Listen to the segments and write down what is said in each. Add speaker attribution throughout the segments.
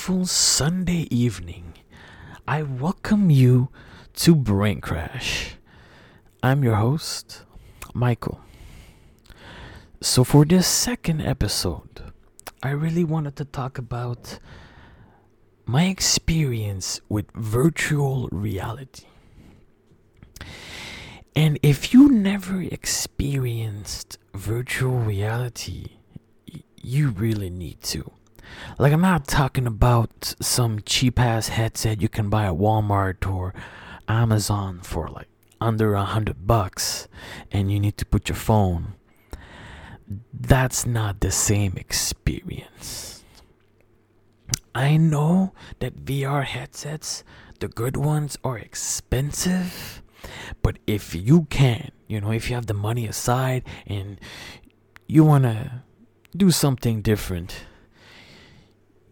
Speaker 1: beautiful Sunday evening, I welcome you to Brain Crash. I'm your host, Michael. So, for this second episode, I really wanted to talk about my experience with virtual reality. And if you never experienced virtual reality, you really need to. Like, I'm not talking about some cheap ass headset you can buy at Walmart or Amazon for like under a hundred bucks and you need to put your phone. That's not the same experience. I know that VR headsets, the good ones, are expensive, but if you can, you know, if you have the money aside and you want to do something different,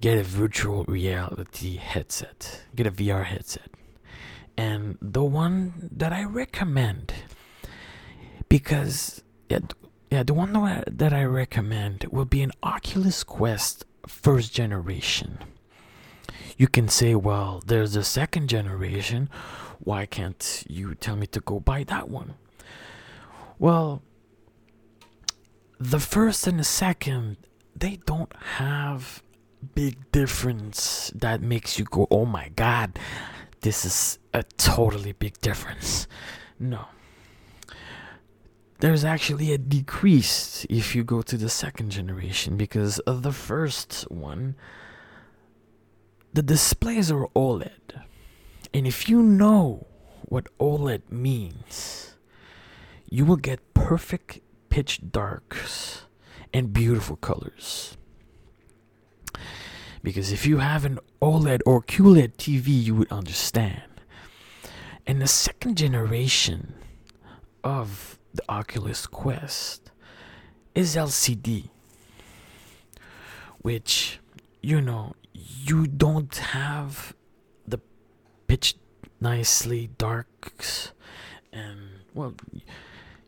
Speaker 1: get a virtual reality headset, get a VR headset. And the one that I recommend, because, yeah, yeah the one that I recommend will be an Oculus Quest first generation. You can say, well, there's a second generation. Why can't you tell me to go buy that one? Well, the first and the second, they don't have big difference that makes you go, oh my god, this is a totally big difference. No. There's actually a decrease if you go to the second generation because of the first one, the displays are OLED. And if you know what OLED means, you will get perfect pitch darks and beautiful colors. Because if you have an OLED or QLED TV, you would understand. And the second generation of the Oculus Quest is LCD, which, you know, you don't have the pitch nicely darks and, well,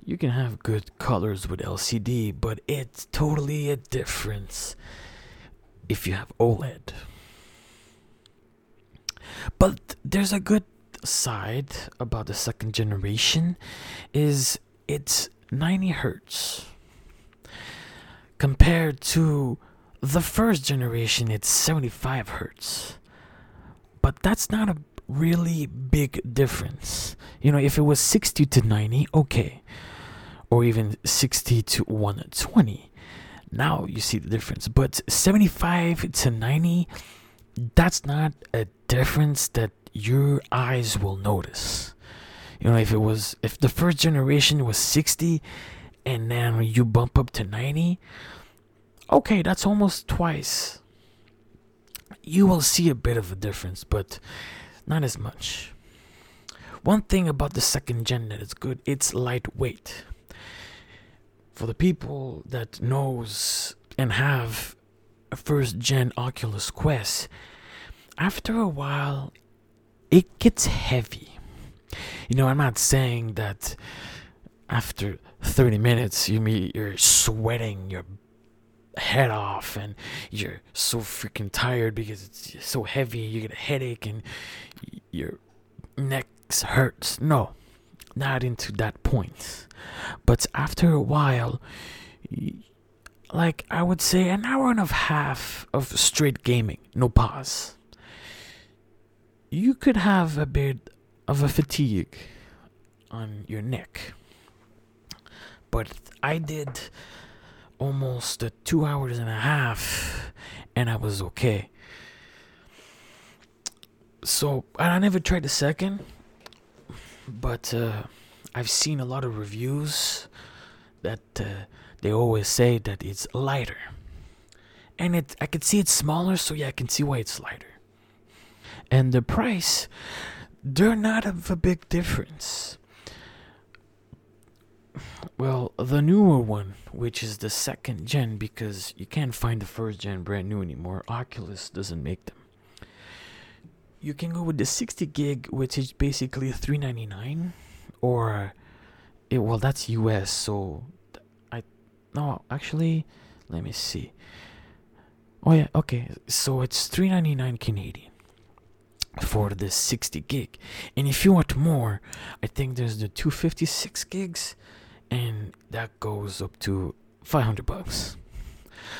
Speaker 1: you can have good colors with LCD, but it's totally a difference if you have OLED. But there's a good side about the second generation is it's 90 hertz compared to the first generation it's 75 hertz. But that's not a really big difference. You know if it was 60 to 90 okay. Or even 60 to 120 now you see the difference but 75 to 90 that's not a difference that your eyes will notice. You know if it was if the first generation was 60 and now you bump up to 90 okay that's almost twice. You will see a bit of a difference but not as much. One thing about the second gen that is good it's lightweight for the people that knows and have a first gen Oculus Quest, after a while it gets heavy. You know, I'm not saying that after 30 minutes you mean you're sweating your head off and you're so freaking tired because it's so heavy, you get a headache and your neck hurts. No not into that point. But after a while, like I would say an hour and a half of straight gaming, no pause, you could have a bit of a fatigue on your neck. But I did almost a two hours and a half and I was okay. So I never tried the second but uh, I've seen a lot of reviews that uh, they always say that it's lighter, and it I can see it's smaller, so yeah, I can see why it's lighter. And the price, they're not of a big difference. Well, the newer one, which is the second gen, because you can't find the first gen brand new anymore. Oculus doesn't make them you can go with the 60 gig which is basically 399 or it, well that's us so i no actually let me see Oh yeah, okay. So it's 399 Canadian for the 60 gig. And if you want more, I think there's the 256 gigs and that goes up to 500 bucks.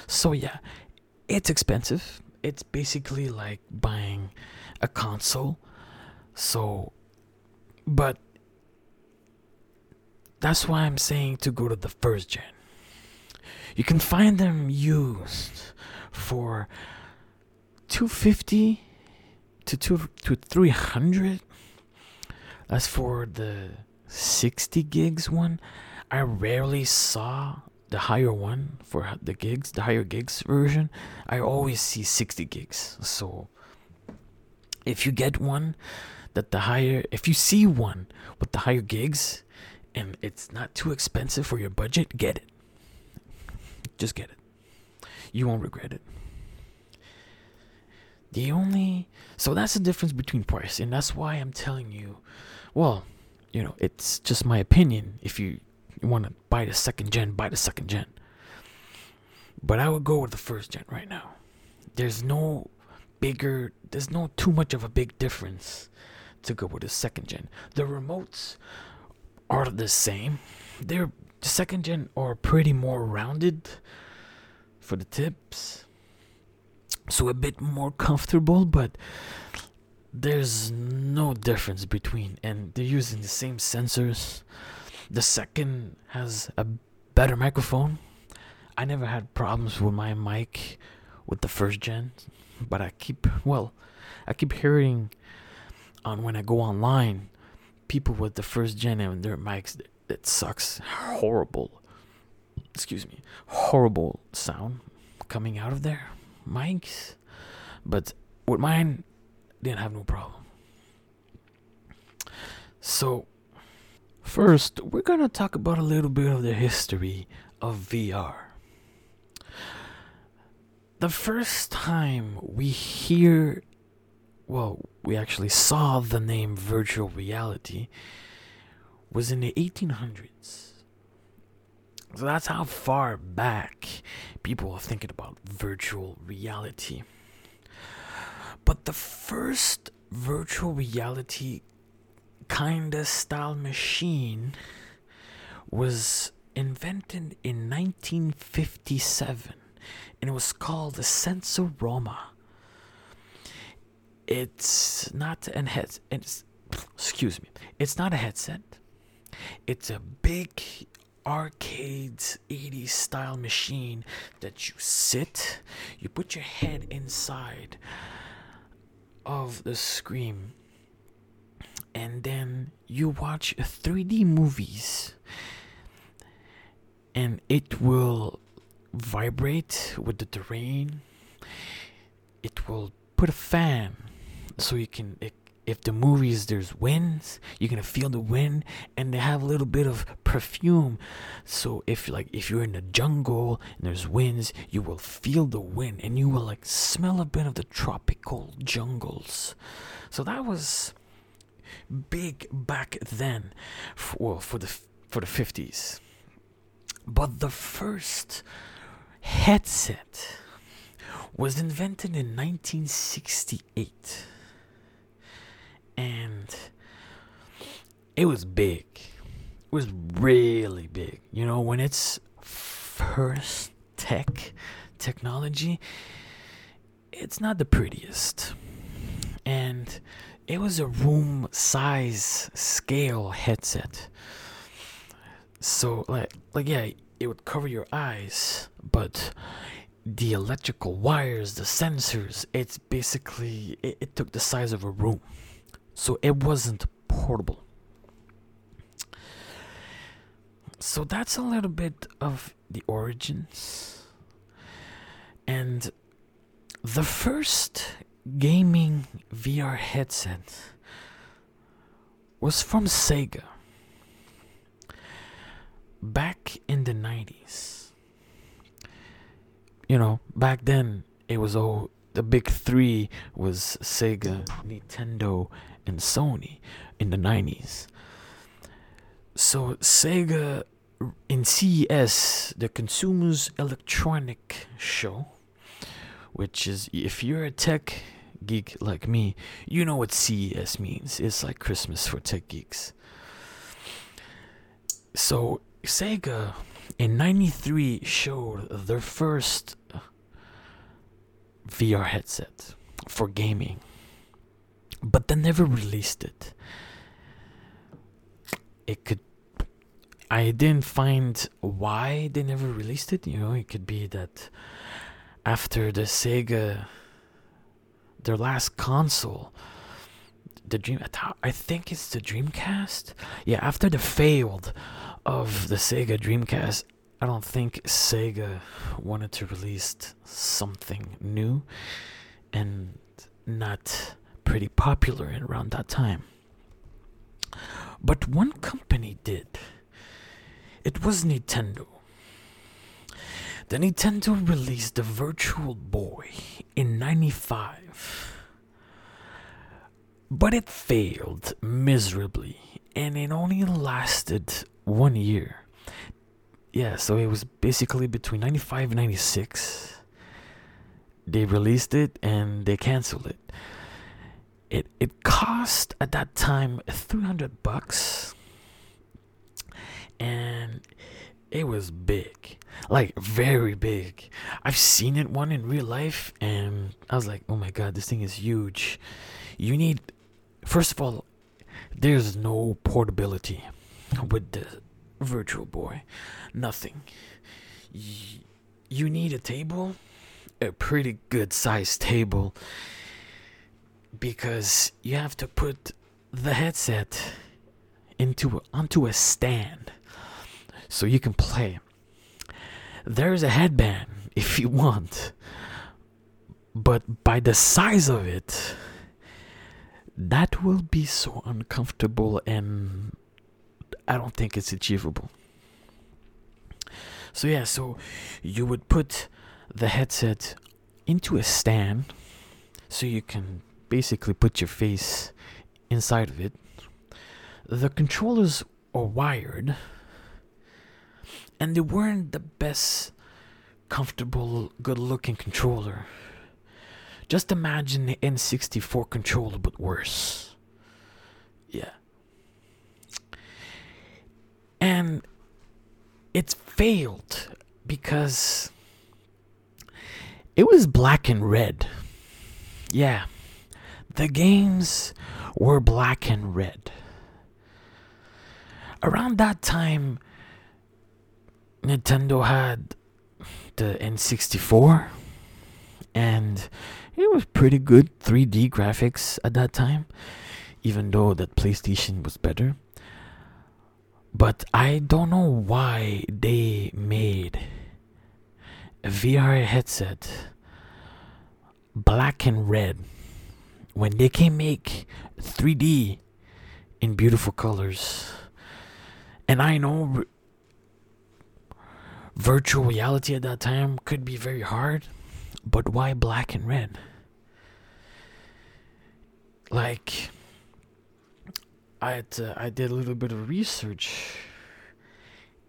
Speaker 1: So yeah, it's expensive. It's basically like buying a console. So but that's why I'm saying to go to the first gen. You can find them used for 250 to 2 to 300 as for the 60 gigs one i rarely saw the higher one for the gigs the higher gigs version i always see 60 gigs so if you get one that the higher if you see one with the higher gigs and it's not too expensive for your budget get it just get it you won't regret it. The only so that's the difference between price, and that's why I'm telling you. Well, you know, it's just my opinion. If you, you want to buy the second gen, buy the second gen. But I would go with the first gen right now. There's no bigger. There's no too much of a big difference to go with the second gen. The remotes are the same. They're the second gen are pretty more rounded for the tips. So a bit more comfortable, but there's no difference between and they're using the same sensors. The second has a better microphone. I never had problems with my mic with the first gen, but I keep well, I keep hearing on when I go online people with the first gen and their mics it sucks horrible excuse me, horrible sound coming out of their mics. But with mine, didn't have no problem. So, first, we're gonna talk about a little bit of the history of VR. The first time we hear, well, we actually saw the name virtual reality was in the 1800s so that's how far back people are thinking about virtual reality. But the first virtual reality kind of style machine was invented in 1957 and it was called the Sensorama. It's not an head it's excuse me. It's not a headset. It's a big arcade 80s style machine that you sit, you put your head inside of the screen, and then you watch 3D movies, and it will vibrate with the terrain. It will put a fan. So you can if the movies there's winds you're gonna feel the wind and they have a little bit of perfume. So if like if you're in the jungle and there's winds you will feel the wind and you will like smell a bit of the tropical jungles. So that was big back then for, well, for the for the 50s but the first headset was invented in 1968 and it was big. It was really big. You know, when it's first tech technology, it's not the prettiest. And it was a room size scale headset. So like like yeah, it would cover your eyes, but the electrical wires, the sensors, it's basically it, it took the size of a room so it wasn't portable. So that's a little bit of the origins. And the first gaming VR headset was from Sega back in the 90s. You know, back then it was all the big three was Sega, Nintendo, and Sony in the 90s. So Sega in CES, the Consumers Electronic Show, which is if you're a tech geek like me, you know what CES means. It's like Christmas for tech geeks. So Sega in 93 showed their first VR headset for gaming, but they never released it. It could I didn't find why they never released it. You know, it could be that after the Sega, their last console, the Dream, I think it's the Dreamcast. Yeah, after the failed of the Sega Dreamcast, I don't think Sega wanted to release something new and not pretty popular around that time. But one company did it was Nintendo. The Nintendo released the Virtual Boy in 95. But it failed miserably and it only lasted one year. Yeah, so it was basically between 95 and 96. They released it and they canceled it. It it cost at that time 300 bucks and it was big like very big i've seen it one in real life and i was like oh my god this thing is huge you need first of all there's no portability with the virtual boy. Nothing. You need a table? A pretty good sized table. Because you have to put the headset into onto a stand so you can play. There's a headband if you want, but by the size of it, that will be so uncomfortable and I don't think it's achievable. So, yeah, so you would put the headset into a stand so you can basically put your face inside of it. The controllers are wired and they weren't the best comfortable, good looking controller. Just imagine the N64 controller, but worse. Yeah. And it's failed because it was black and red. Yeah. The games were black and red. Around that time, Nintendo had the N64 and it was pretty good 3D graphics at that time even though that PlayStation was better but I don't know why they made a VR headset black and red when they can make 3D in beautiful colors and I know virtual reality at that time could be very hard, but why black and red? Like, I had to, I did a little bit of research,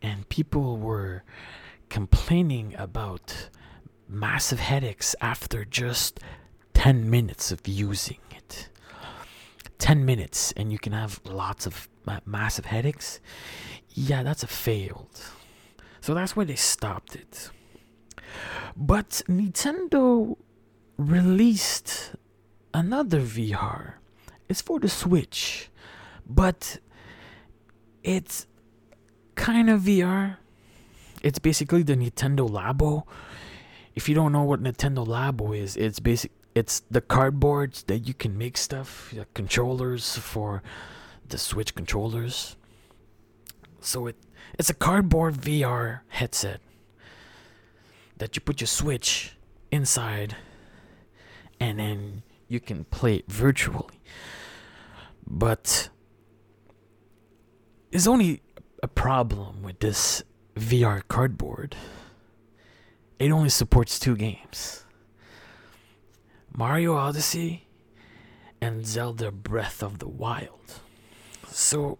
Speaker 1: and people were complaining about massive headaches after just 10 minutes of using it. 10 minutes, and you can have lots of massive headaches. Yeah, that's a failed. So that's why they stopped it. But Nintendo released another VR. It's for the Switch, but it's kind of VR. It's basically the Nintendo Labo. If you don't know what Nintendo Labo is, it's basic it's the cardboards that you can make stuff, controllers for the Switch controllers. So it it's a cardboard VR headset that you put your Switch inside and then you can play it virtually. But there's only a problem with this VR cardboard. It only supports two games Mario Odyssey and Zelda Breath of the Wild. So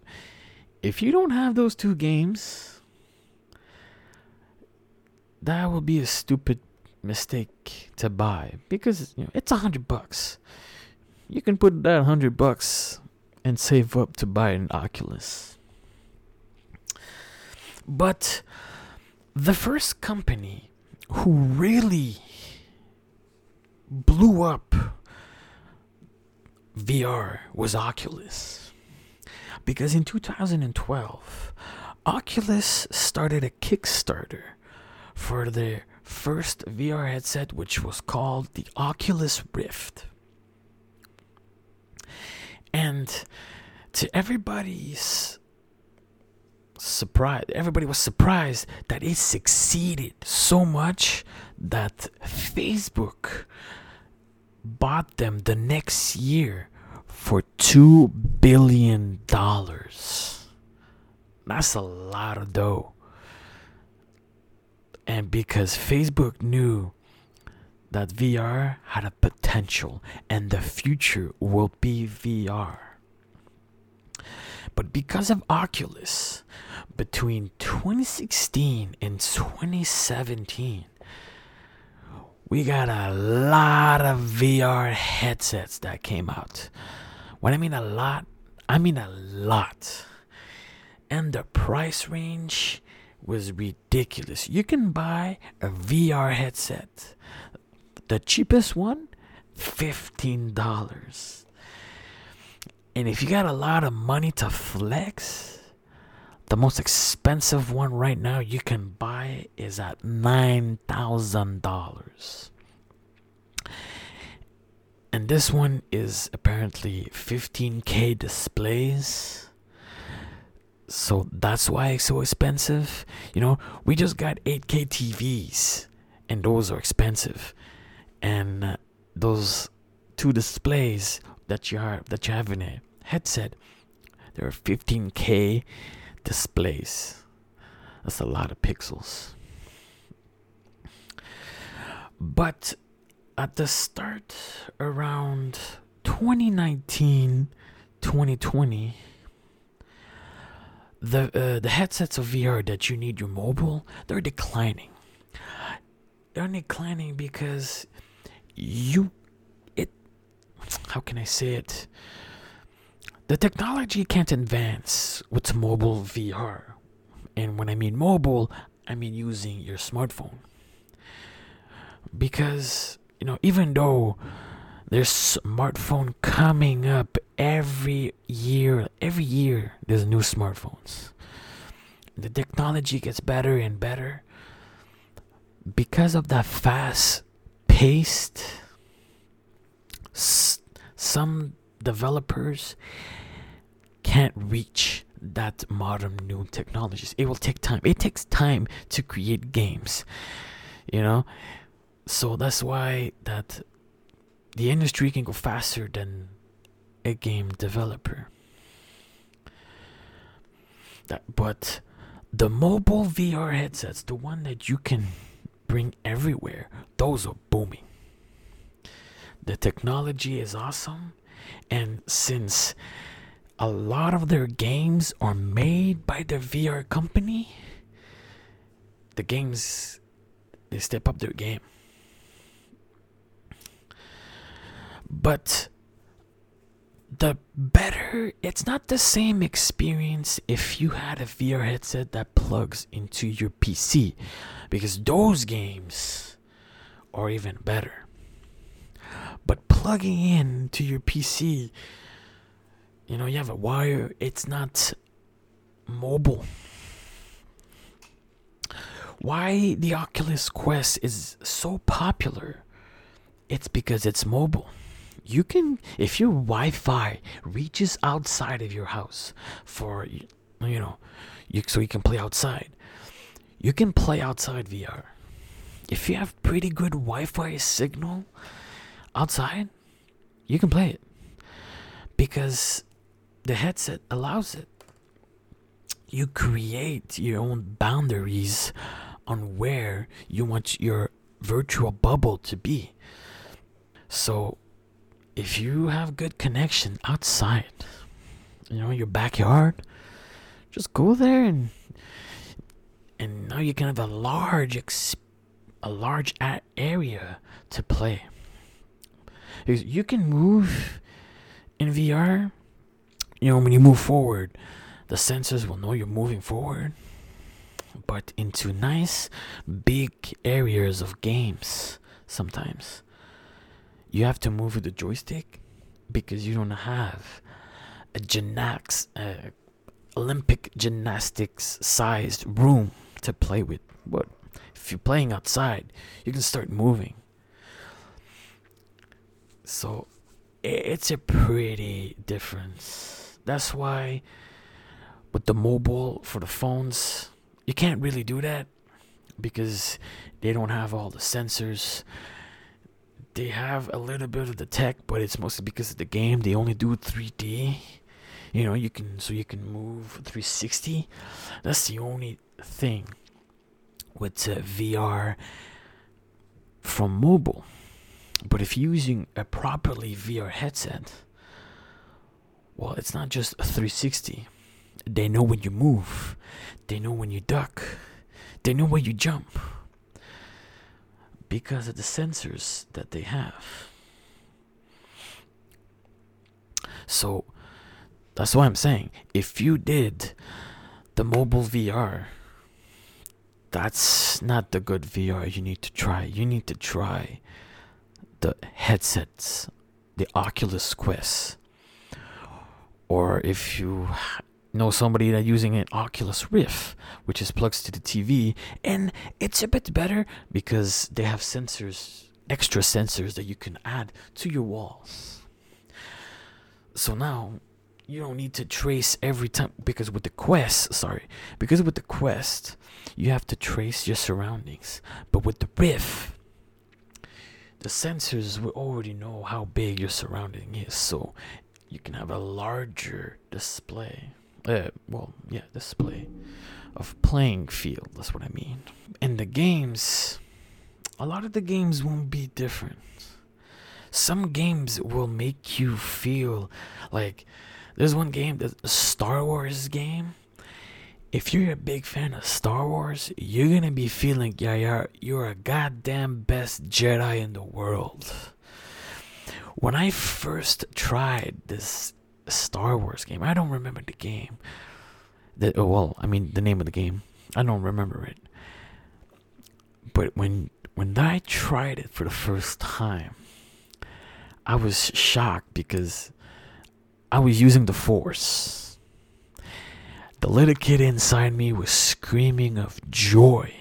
Speaker 1: if you don't have those two games, that will be a stupid mistake to buy because you know it's a hundred bucks. You can put that hundred bucks and save up to buy an Oculus. But the first company who really blew up VR was Oculus. Because in 2012, Oculus started a Kickstarter for their first VR headset, which was called the Oculus Rift. And to everybody's surprise, everybody was surprised that it succeeded so much that Facebook bought them the next year for two billion dollars. That's a lot of dough. And because Facebook knew that VR had a potential and the future will be VR. But because of Oculus, between 2016 and 2017, we got a lot of VR headsets that came out. When I mean a lot, I mean a lot. And the price range was ridiculous. You can buy a VR headset. The cheapest one, $15. And if you got a lot of money to flex, the most expensive one right now you can buy is at $9,000. And this one is apparently 15k displays. So that's why it's so expensive. You know, we just got 8k TVs and those are expensive. And uh, those two displays that you are that you have in a headset, they're 15k displays. That's a lot of pixels. But at the start around 2019 2020 the uh, the headsets of VR that you need your mobile they're declining they're declining because you it how can I say it the technology can't advance with mobile VR and when I mean mobile I mean using your smartphone. Because you know, even though there's smartphone coming up every year, every year there's new smartphones. The technology gets better and better. Because of that fast paced some developers can't reach that modern new technologies. It will take time. It takes time to create games. You know, so that's why that the industry can go faster than a game developer. That, but the mobile VR headsets, the one that you can bring everywhere, those are booming. The technology is awesome, and since a lot of their games are made by their VR company, the games they step up their game. but the better it's not the same experience if you had a VR headset that plugs into your PC because those games are even better. But plugging in to your PC, you know, you have a wire, it's not mobile. Why the Oculus Quest is so popular? It's because it's mobile you can if your wi-fi reaches outside of your house for you know you so you can play outside you can play outside vr if you have pretty good wi-fi signal outside you can play it because the headset allows it you create your own boundaries on where you want your virtual bubble to be so if you have good connection outside, you know, your backyard, just go there and and now you can have a large ex- a large a- area to play. You can move in VR. You know, when you move forward, the sensors will know you're moving forward. But into nice big areas of games, sometimes you have to move with the joystick because you don't have a gymnastics, uh, Olympic gymnastics sized room to play with. But if you're playing outside, you can start moving. So it's a pretty difference. That's why with the mobile for the phones, you can't really do that because they don't have all the sensors. They have a little bit of the tech, but it's mostly because of the game. They only do 3D. You know, you can so you can move 360. That's the only thing with uh, VR from mobile. But if you're using a properly VR headset, well, it's not just a 360. They know when you move, they know when you duck, they know where you jump because of the sensors that they have. So that's why I'm saying if you did the mobile VR, that's not the good VR you need to try. You need to try the headsets, the Oculus Quest. Or if you know somebody that using an Oculus Rift, which is plugs to the TV, and it's a bit better because they have sensors, extra sensors that you can add to your walls. So now you don't need to trace every time because with the quest, sorry, because with the quest, you have to trace your surroundings. But with the Rift, the sensors will already know how big your surrounding is, so you can have a larger display uh, well, yeah, display of playing field. That's what I mean. And the games, a lot of the games won't be different. Some games will make you feel like there's one game, the Star Wars game. If you're a big fan of Star Wars, you're gonna be feeling yeah, you're, you're a goddamn best Jedi in the world. When I first tried this Star Wars game. I don't remember the game. The, oh, well, I mean the name of the game. I don't remember it. But when when I tried it for the first time, I was shocked because I was using the Force. The little kid inside me was screaming of joy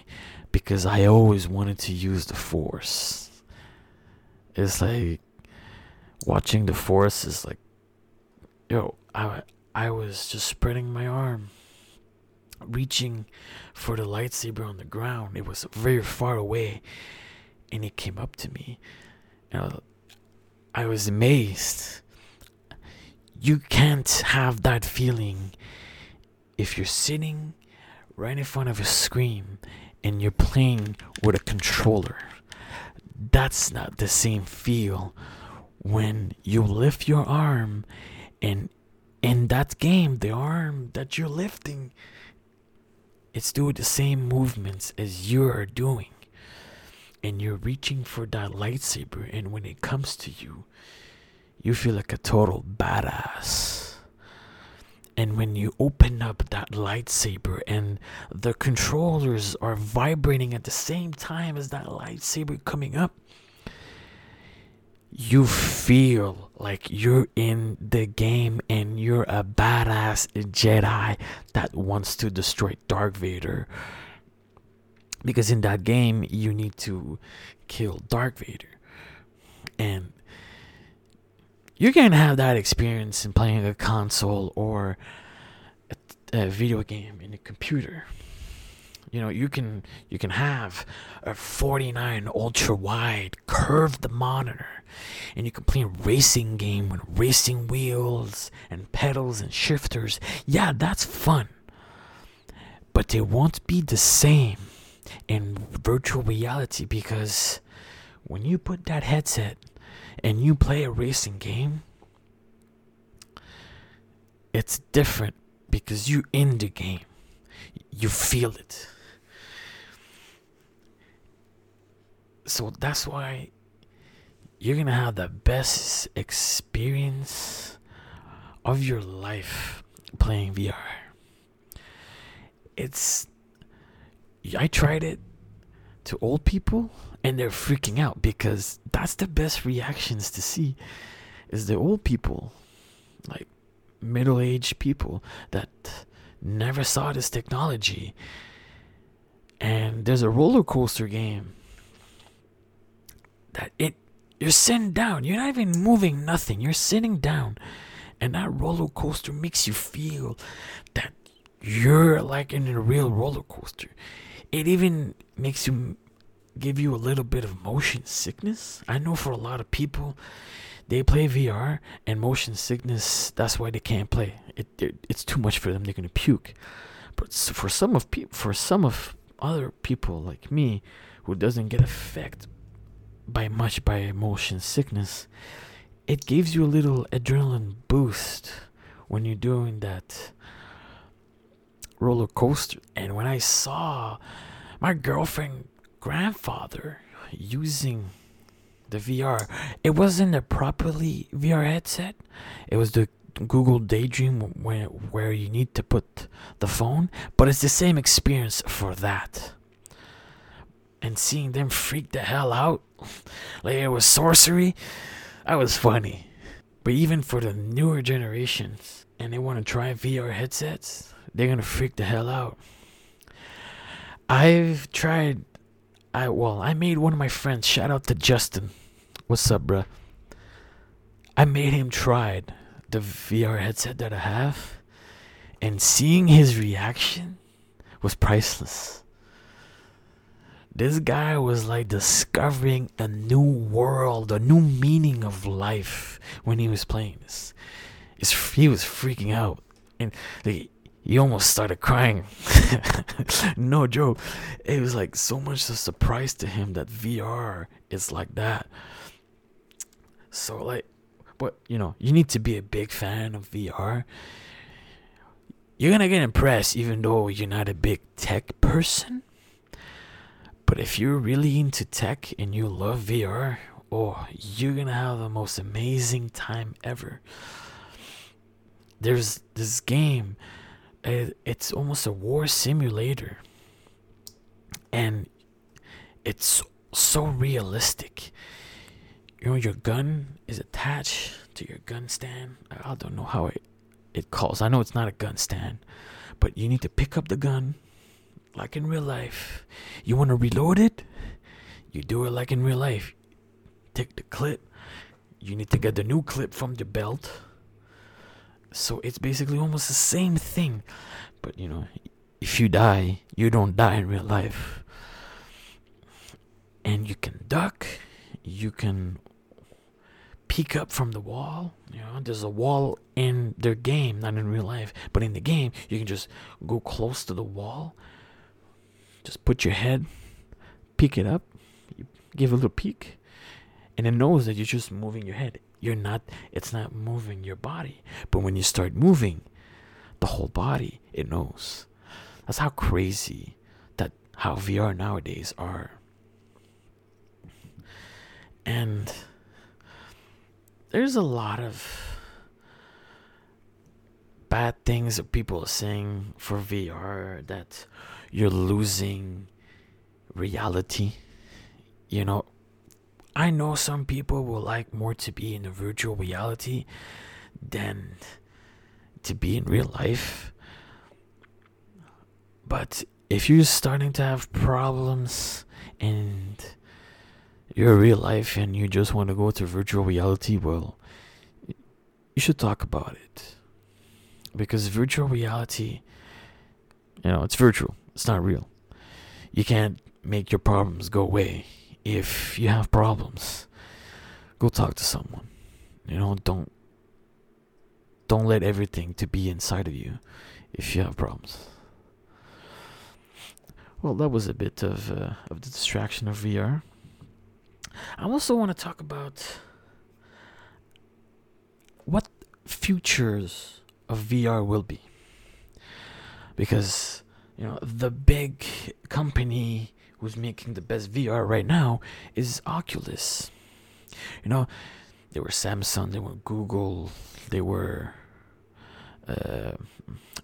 Speaker 1: because I always wanted to use the Force. It's like watching the Force is like yo, I I was just spreading my arm, reaching for the lightsaber on the ground. It was very far away, and it came up to me. And I was amazed. You can't have that feeling if you're sitting right in front of a screen and you're playing with a controller. That's not the same feel when you lift your arm and in that game the arm that you're lifting it's doing the same movements as you're doing. And you're reaching for that lightsaber and when it comes to you you feel like a total badass. And when you open up that lightsaber and the controllers are vibrating at the same time as that lightsaber coming up you feel like you're in the game and you're a badass Jedi that wants to destroy Dark Vader. Because in that game, you need to kill Dark Vader. And going to have that experience in playing a console or a, a video game in a computer you know you can you can have a 49 ultra wide curved monitor and you can play a racing game with racing wheels and pedals and shifters. Yeah that's fun. But they won't be the same in virtual reality because when you put that headset and you play a racing game it's different because you're in the game. You feel it So that's why you're gonna have the best experience of your life playing VR. It's I tried it to old people and they're freaking out because that's the best reactions to see is the old people like middle-aged people that never saw this technology and there's a roller coaster game that it you're sitting down. You're not even moving nothing. You're sitting down. And that roller coaster makes you feel that you're like in a real roller coaster. It even makes you give you a little bit of motion sickness. I know for a lot of people they play vr and motion sickness that's why they can't play. It, it it's too much for them. They're gonna puke. But for some of people for some of other people like me who doesn't get affected by much by motion sickness it gives you a little adrenaline boost when you're doing that roller coaster and when i saw my girlfriend grandfather using the VR. It wasn't a properly VR headset. It was the Google Daydream where where you need to put the phone, but it's the same experience for that. And seeing them freak the hell out, like it was sorcery, that was funny. But even for the newer generations, and they want to try VR headsets, they're gonna freak the hell out. I've tried. I well, I made one of my friends. Shout out to Justin. What's up, bruh? I made him try the VR headset that I have, and seeing his reaction was priceless. This guy was like discovering a new world, a new meaning of life when he was playing this. It's, he was freaking out, and like, he almost started crying. no joke. It was like so much a surprise to him that VR is like that. So like but you know, you need to be a big fan of VR. You're gonna get impressed even though you're not a big tech person. But if you're really into tech and you love VR, oh, you're gonna have the most amazing time ever. There's this game it, it's almost a war simulator. And it's so realistic. You know your gun is attached to your gun stand. I don't know how it it calls. I know it's not a gun stand but you need to pick up the gun like in real life you want to reload it you do it like in real life take the clip you need to get the new clip from the belt so it's basically almost the same thing. But you know, if you die, you don't die in real life. And you can duck, you can peek up from the wall. You know, there's a wall in their game, not in real life. But in the game, you can just go close to the wall, just put your head, peek it up, give a little peek, and it knows that you're just moving your head. You're not it's not moving your body. But when you start moving the whole body it knows. That's how crazy that how vr nowadays are. And there's a lot of bad things that people are saying for vr that you're losing reality you know I know some people will like more to be in a virtual reality than to be in real life. But if you're starting to have problems and you're real life and you just want to go to virtual reality, well, you should talk about it. Because virtual reality, you know, it's virtual, it's not real. You can't make your problems go away if you have problems, go talk to someone. You know, don't don't let everything to be inside of you if you have problems. Well, that was a bit of uh, of the distraction of VR. I also want to talk about what futures of VR will be. Because, you know, the big company who's making the best VR right now is Oculus. You know, they were Samsung, they were Google, they were uh,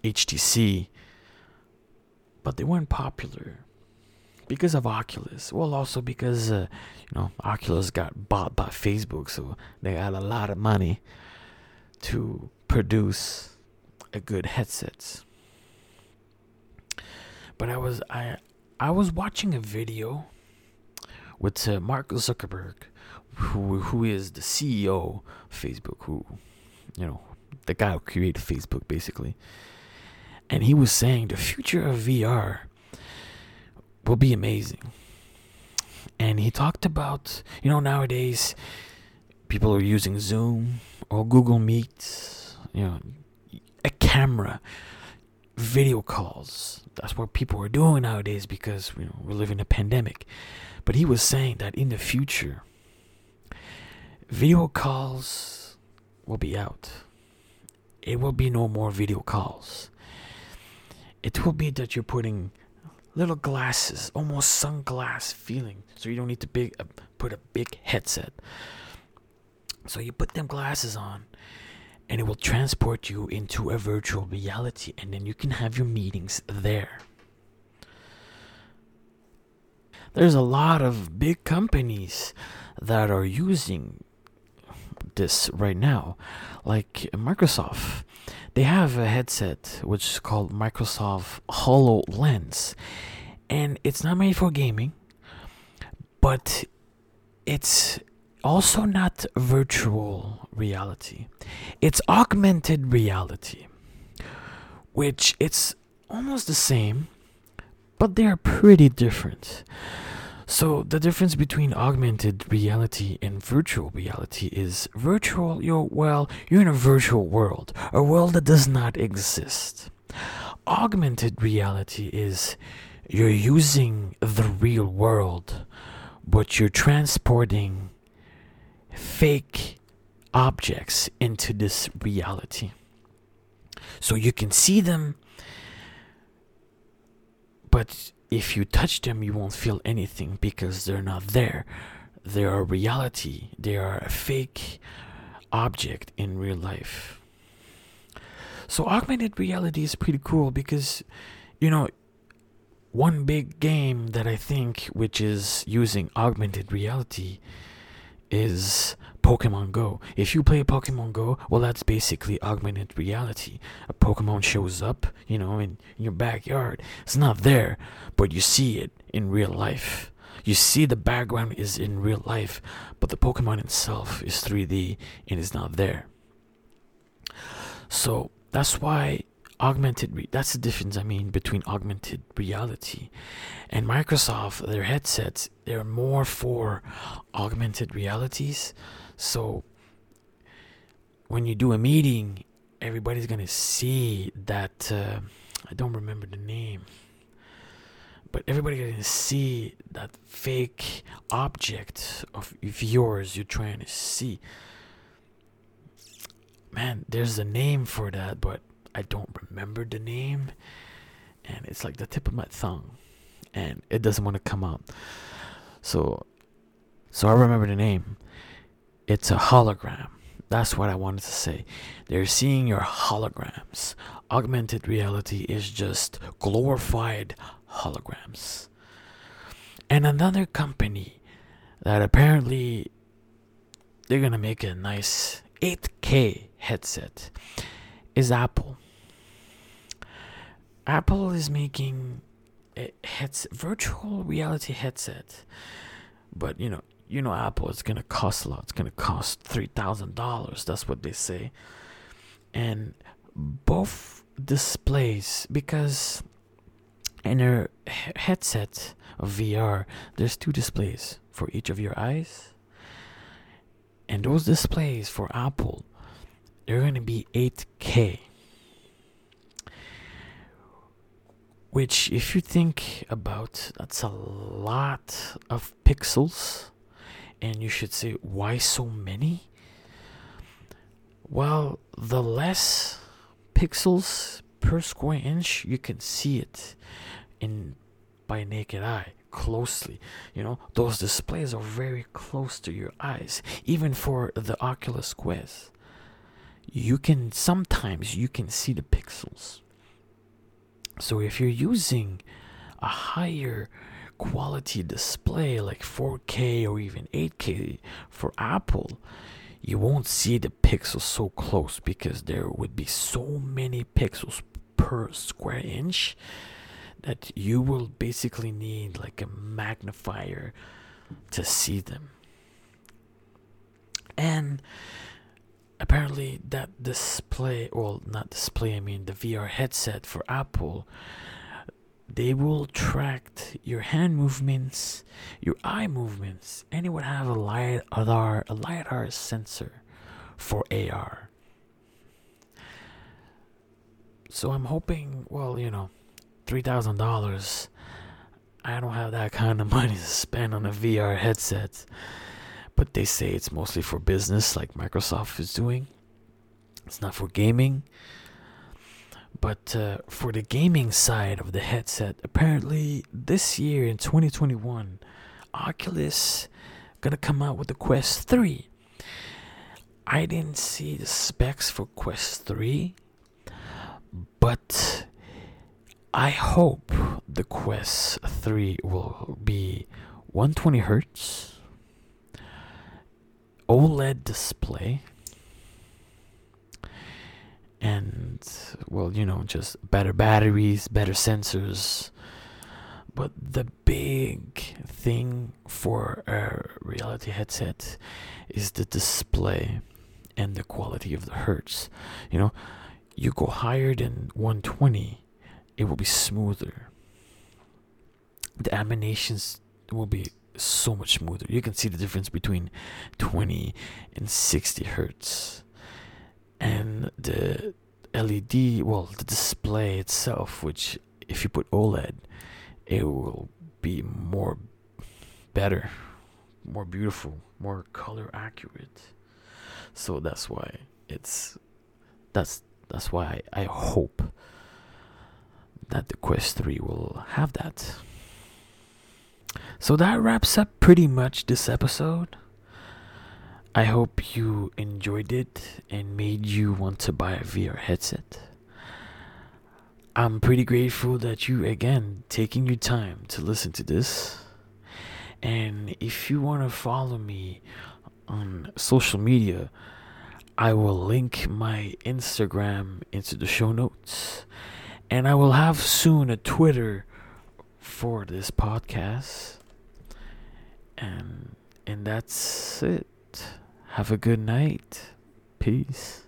Speaker 1: HTC, but they weren't popular because of Oculus. Well, also because uh, you know Oculus got bought by Facebook, so they had a lot of money to produce a good headset. But I was I I was watching a video with uh, Mark Zuckerberg, who who is the CEO of Facebook, who you know the guy who created Facebook basically, and he was saying the future of VR will be amazing. And he talked about you know nowadays people are using Zoom or Google Meet, you know, a camera, video calls. That's what people are doing nowadays because you know, we're living a pandemic. But he was saying that in the future, video calls will be out. It will be no more video calls. It will be that you're putting little glasses, almost sunglass feeling, so you don't need to big uh, put a big headset. So you put them glasses on, and it will transport you into a virtual reality, and then you can have your meetings there. There's a lot of big companies that are using this right now, like Microsoft. They have a headset which is called Microsoft HoloLens, and it's not made for gaming, but it's also not virtual reality. It's augmented reality, which it's almost the same, but they are pretty different. So the difference between augmented reality and virtual reality is virtual you're well, you're in a virtual world, a world that does not exist. Augmented reality is you're using the real world, but you're transporting fake objects into this reality. So you can see them, but if you touch them, you won't feel anything because they're not there. They are reality, they are a fake object in real life. So, augmented reality is pretty cool because, you know, one big game that I think which is using augmented reality is Pokemon Go. If you play Pokemon Go, well, that's basically augmented reality. A Pokemon shows up, you know, in, in your backyard. It's not there, but you see it in real life. You see the background is in real life, but the Pokemon itself is 3D and is not there. So that's why augmented re- that's the difference i mean between augmented reality and microsoft their headsets they're more for augmented realities. So when you do a meeting everybody's gonna see that uh, i don't remember the name but everybody's gonna see that fake object of yours you're trying to see. Man there's a name for that but I don't remember the name, and it's like the tip of my tongue, and it doesn't want to come out. So, so I remember the name. It's a hologram. That's what I wanted to say. They're seeing your holograms. Augmented reality is just glorified holograms. And another company that apparently they're gonna make a nice 8K headset is Apple. Apple is making a heads virtual reality headset, but you know, you know, Apple is gonna cost a lot. It's gonna cost three thousand dollars. That's what they say, and both displays because in a headset of VR, there's two displays for each of your eyes, and those displays for Apple, they're gonna be 8K. Which if you think about that's a lot of pixels and you should say why so many well the less pixels per square inch you can see it in by naked eye closely. You know, those displays are very close to your eyes, even for the Oculus Quest. You can sometimes you can see the pixels. So if you're using a higher quality display like 4K or even 8K for Apple, you won't see the pixels so close because there would be so many pixels per square inch that you will basically need like a magnifier to see them. And apparently that display well not display I mean the VR headset for Apple they will track your hand movements, your eye movements, and it would have a lidar a lidar sensor for AR. So I'm hoping, well, you know, three thousand dollars. I don't have that kind of money to spend on a VR headset, but they say it's mostly for business, like Microsoft is doing. It's not for gaming. But uh, for the gaming side of the headset, apparently this year in 2021, Oculus gonna come out with the Quest 3. I didn't see the specs for Quest 3, but I hope the Quest 3 will be 120 hertz, OLED display, and well, you know, just better batteries, better sensors. But the big thing for a reality headset is the display and the quality of the hertz. You know, you go higher than 120, it will be smoother. The animations will be so much smoother. You can see the difference between 20 and 60 hertz. And the LED, well, the display itself, which if you put OLED, it will be more better, more beautiful, more color accurate. So that's why it's that's that's why I, I hope that the Quest 3 will have that. So that wraps up pretty much this episode. I hope you enjoyed it and made you want to buy a VR headset. I'm pretty grateful that you again taking your time to listen to this. And if you want to follow me on social media, I will link my Instagram into the show notes. And I will have soon a Twitter for this podcast. And and that's it. Have a good night. Peace.